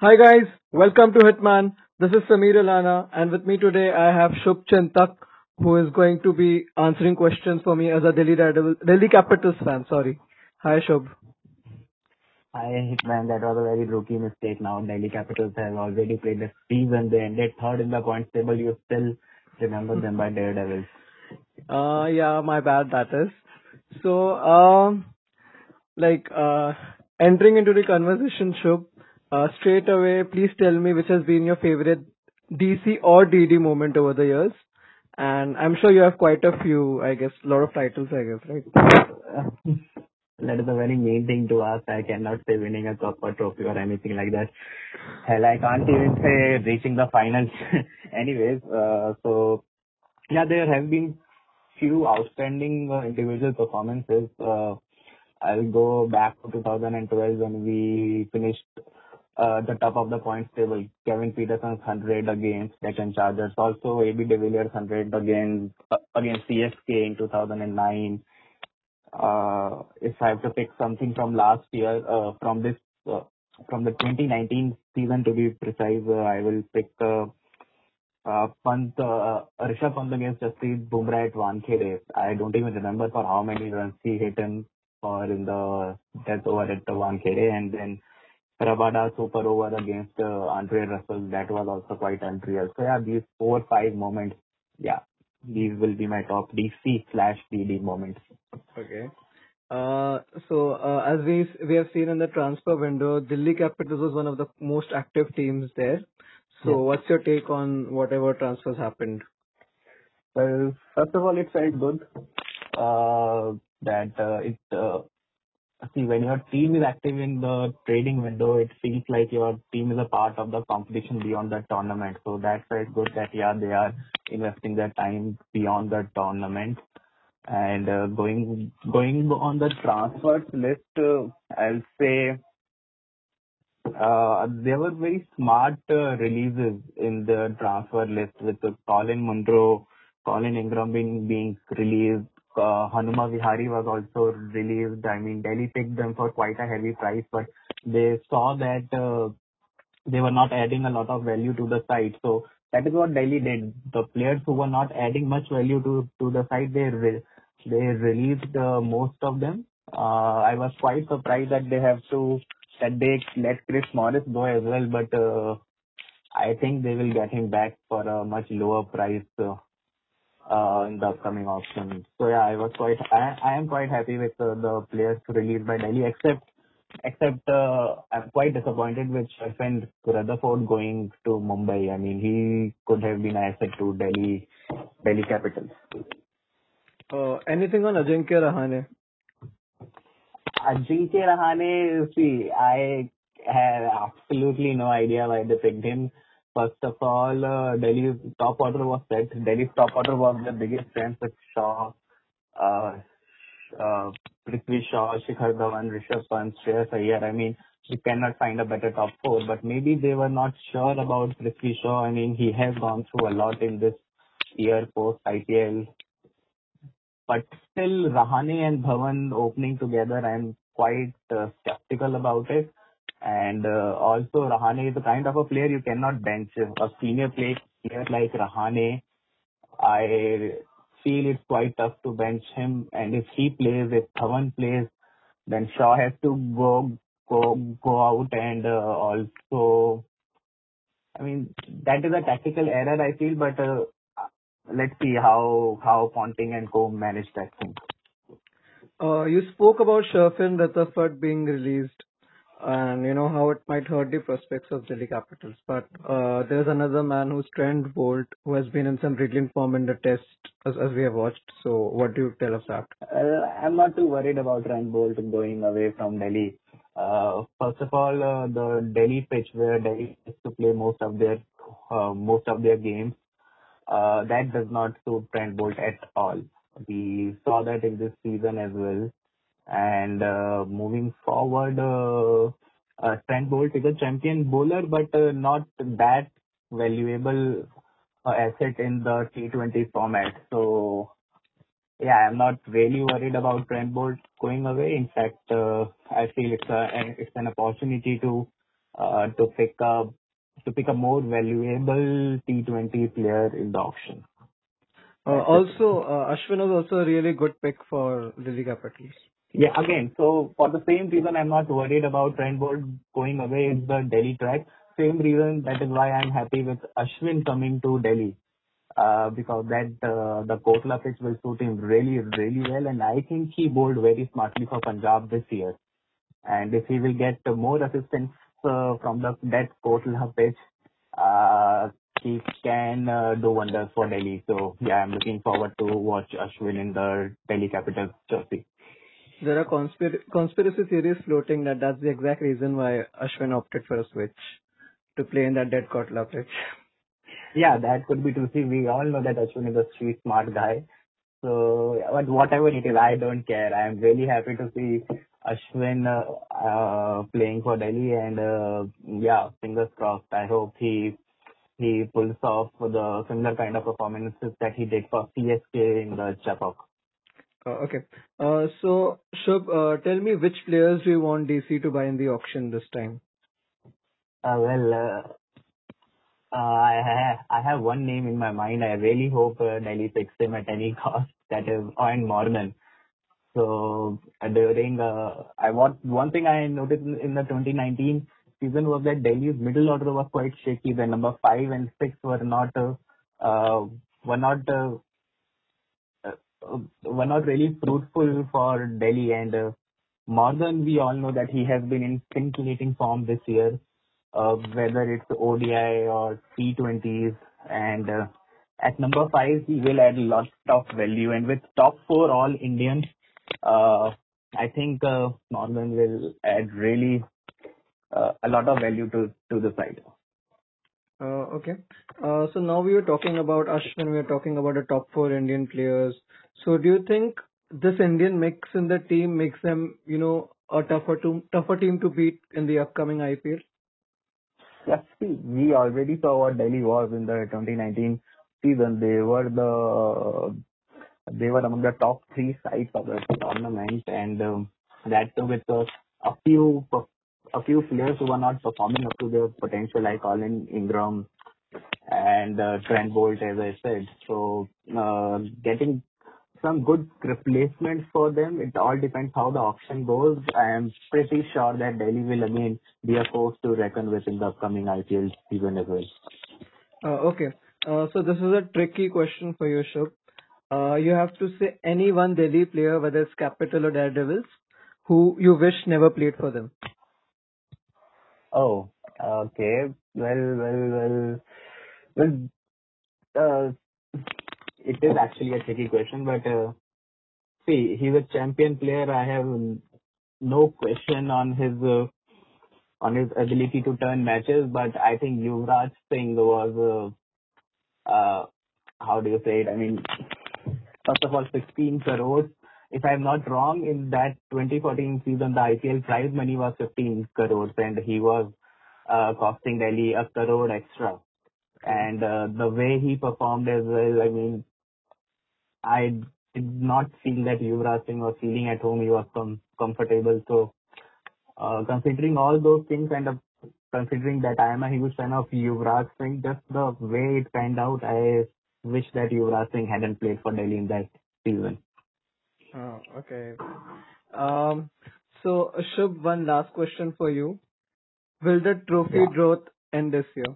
Hi guys, welcome to Hitman. This is Samir Alana, and with me today I have Shubh Chintak, who is going to be answering questions for me as a Delhi Daredevil, Delhi Capitals fan. Sorry. Hi Shubh. Hi, Hitman. That was a very rookie mistake. Now Delhi Capitals have already played the season. They ended third in the points table. You still remember them by Daredevils. Uh, yeah, my bad. That is. So, um, like, uh, entering into the conversation, Shubh, uh, straight away, please tell me which has been your favorite DC or DD moment over the years. And I'm sure you have quite a few, I guess, a lot of titles, I guess, right? that is a very main thing to ask. I cannot say winning a cup or trophy or anything like that. Hell, I can't even say reaching the finals. Anyways, uh, so yeah, there have been few outstanding uh, individual performances. Uh, I'll go back to 2012 when we finished the top of the points table. Kevin Pietersen's 100 against Deccan Chargers. Also, AB de Villiers 100 against uh, against CSK in 2009. Uh, if I have to pick something from last year, uh, from this uh, from the 2019 season to be precise, uh, I will pick uh, uh, uh, Rishabh Pant against Jasprit Bumrah at Wankhede. I don't even remember for how many runs he hit him for in the death over at Wankhede, and then Rabada super over against uh, Andre Russell. That was also quite unreal. So yeah, these four, five moments, yeah, these will be my top DC slash DD moments. Okay. Uh, so uh, as we we have seen in the transfer window, Delhi Capitals was one of the most active teams there. So Yeah. what's your take on whatever transfers happened? Well, first of all, it felt good uh, that uh, it uh, See, when your team is active in the trading window, it feels like your team is a part of the competition beyond the tournament. So that felt good that, yeah, they are investing their time beyond the tournament. And uh, going going on the transfers list, uh, I'll say uh, there were very smart uh, releases in the transfer list with Colin Munro, Colin Ingram being being released. Hanuma Vihari was also released. I mean, Delhi picked them for quite a heavy price, but they saw that uh, they were not adding a lot of value to the site. So that is what Delhi did. The players who were not adding much value to the site, they they released uh, most of them. Uh, I was quite surprised that they have to that they let Chris Morris go as well, but I think they will get him back for a much lower price in the upcoming auction. So yeah, I was quite I I am quite happy with uh, the players released by Delhi, except except uh, I'm quite disappointed with Sherfane Rutherford going to Mumbai. I mean, he could have been an asset to Delhi Delhi Capitals. Uh, anything on Ajinkya Rahane? Ajinkya Rahane, see, I have absolutely no idea why they picked him. First of all, uh, Delhi's top order was set. Delhi's top order was the biggest strength with Shaw, uh, uh, Prithvi Shaw, Shikhar Dhawan, Rishabh Pant, Shreyas Iyer. I mean, you cannot find a better top four, but maybe they were not sure about Prithvi Shaw. I mean, he has gone through a lot in this year post IPL but still Rahane and Dhawan opening together, I'm quite skeptical about it. And uh, also Rahane is the kind of a player you cannot bench. A senior play- player like Rahane, I feel it's quite tough to bench him. And if he plays, if Dhawan plays, then Shaw has to go go go out and uh, also I mean, that is a tactical error, I feel, but uh, let's see how how Ponting and co manage that thing. You spoke about Sherfane Rutherford being released and you know how it might hurt the prospects of Delhi Capitals. But uh, there's another man who's Trent Boult who has been in some brilliant form in the test as, as we have watched. So what do you tell us that? Uh, I'm not too worried about Trent Boult going away from Delhi. Uh, first of all, uh, the Delhi pitch where Delhi has to play most of their uh, most of their games, uh, that does not suit Trent Boult at all. We saw that in this season as well. And uh, moving forward, uh, uh, Trent Boult is a champion bowler, but not that valuable asset in the T20 format. So yeah, I'm not really worried about Trent Boult going away. In fact, I feel it's an opportunity to to pick up to pick a more valuable T20 player in the auction. Also, Ashwin was also a really good pick for Delhi Capitals. Yeah, again, so for the same reason, I'm not worried about Trent Boult going away in the Delhi track. Same reason, that is why I'm happy with Ashwin coming to Delhi. Uh, because that uh, the Kotla pitch will suit him really, really well, and I think he bowled very smartly for Punjab this year. And if he will get more assistance uh, from the that Kotla pitch, uh, he can uh, do wonders for Delhi. So yeah, I'm looking forward to watch Ashwin in the Delhi Capitals jersey. There are conspir- conspiracy theories floating that that's the exact reason why Ashwin opted for a switch to play in that dead Kotla pitch. Yeah, that could be true. See, we all know that Ashwin is a street smart guy. So, but whatever it is, I don't care. I am really happy to see Ashwin uh, uh, playing for Delhi, and uh, yeah, fingers crossed. I hope he he pulls off the similar kind of performances that he did for CSK in the Chepauk. Uh, okay. Uh, so, Shubh, uh, tell me which players do you want DC to buy in the auction this time? Uh, well, uh, uh, I have one name in my mind. I really hope Delhi picks him at any cost. That is Eoin Morgan. So during one thing I noticed in, the 2019 season was that Delhi's middle order was quite shaky. The number five and six were not were not really fruitful for Delhi. And uh, Morgan, we all know that he has been in scintillating form this year uh, whether it's ODI or T20s. And uh, at number five, he will add lots of value. And with top four all Indians, I think Morgan will add really a lot of value to to the side. Okay. So now we were talking about Ashwin, we were talking about the top four Indian players. So do you think this Indian mix in the team makes them, you know, a tougher to, tougher team to beat in the upcoming IPL? Yes, see, we already saw what Delhi was in the 2019 season. They were the they were among the top three sides of the tournament, and um, that too with uh, a few a few players who were not performing up to their potential, like Colin Ingram and uh, Trent Boult, as I said. So uh, getting some good replacements for them. It all depends how the auction goes. I am pretty sure that Delhi will again be a force to reckon with in the upcoming IPL season as well. Uh, okay. Uh, so this is a tricky question for you, Shubh. Uh, you have to say any one Delhi player, whether it's Capital or Daredevils, who you wish never played for them. Oh, okay. Well, well, well, well. Uh, it is actually a tricky question, but uh, see, he's a champion player. I have no question on his uh, on his ability to turn matches, but I think Yuvraj Singh was uh, uh, how do you say it? I mean, first of all, 16 crores. If I'm not wrong, in that 2014 season, the IPL prize money was 15 crores, and he was uh, costing Delhi a crore extra. And uh, the way he performed as well, I mean, I did not feel that Yuvraj Singh was feeling at home. He was com- comfortable. So, uh, considering all those things and uh, considering that I am a huge fan of Yuvraj Singh, just the way it panned out, I wish that Yuvraj Singh hadn't played for Delhi in that season. Oh, okay. Um, so, Shubh, one last question for you. Will the trophy drought end this year?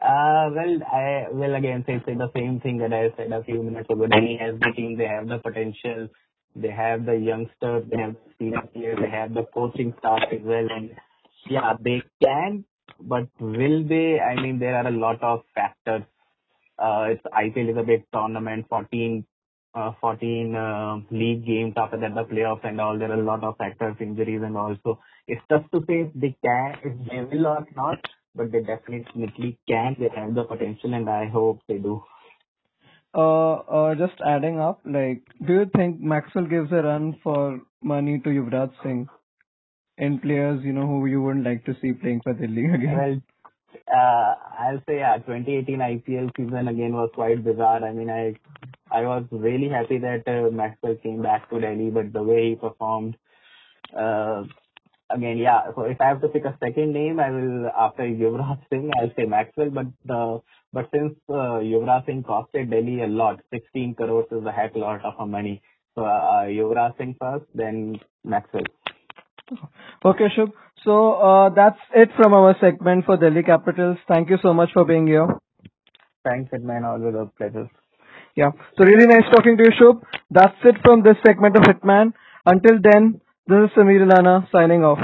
Uh, Well, I will again say the same thing that I said a few minutes ago. Delhi has the team, they have the potential, they have the youngsters, they have the senior players, they have the coaching staff as well. And yeah, they can, but will they? I mean, there are a lot of factors. Uh, It's IPL is a big tournament, 14 uh, 14 league games after that, the playoffs and all. There are a lot of factors, injuries and all. It's tough to say if they can, if they will or not but they definitely can. They have the potential, and I hope they do. Uh, uh, just adding up, like, do you think Maxwell gives a run for money to Yuvraj Singh in players, you know, who you wouldn't like to see playing for Delhi again? Well, uh, I'll say, yeah, 2018 IPL season again was quite bizarre. I mean, I I was really happy that uh, Maxwell came back to Delhi, but the way he performed, uh, again, yeah. So if I have to pick a second name, I will after Yuvraj Singh, I'll say Maxwell. But uh, but since uh, Yuvraj Singh costed Delhi a lot, 16 crores is a heck lot of money. So uh, Yuvraj Singh first, then Maxwell. Okay, Shubh. So uh, that's it from our segment for Delhi Capitals. Thank you so much for being here. Thanks, Hitman. Always a pleasure. Yeah. So really nice talking to you, Shubh. That's it from this segment of Hitman. Until then, this is Samir Ilana signing off.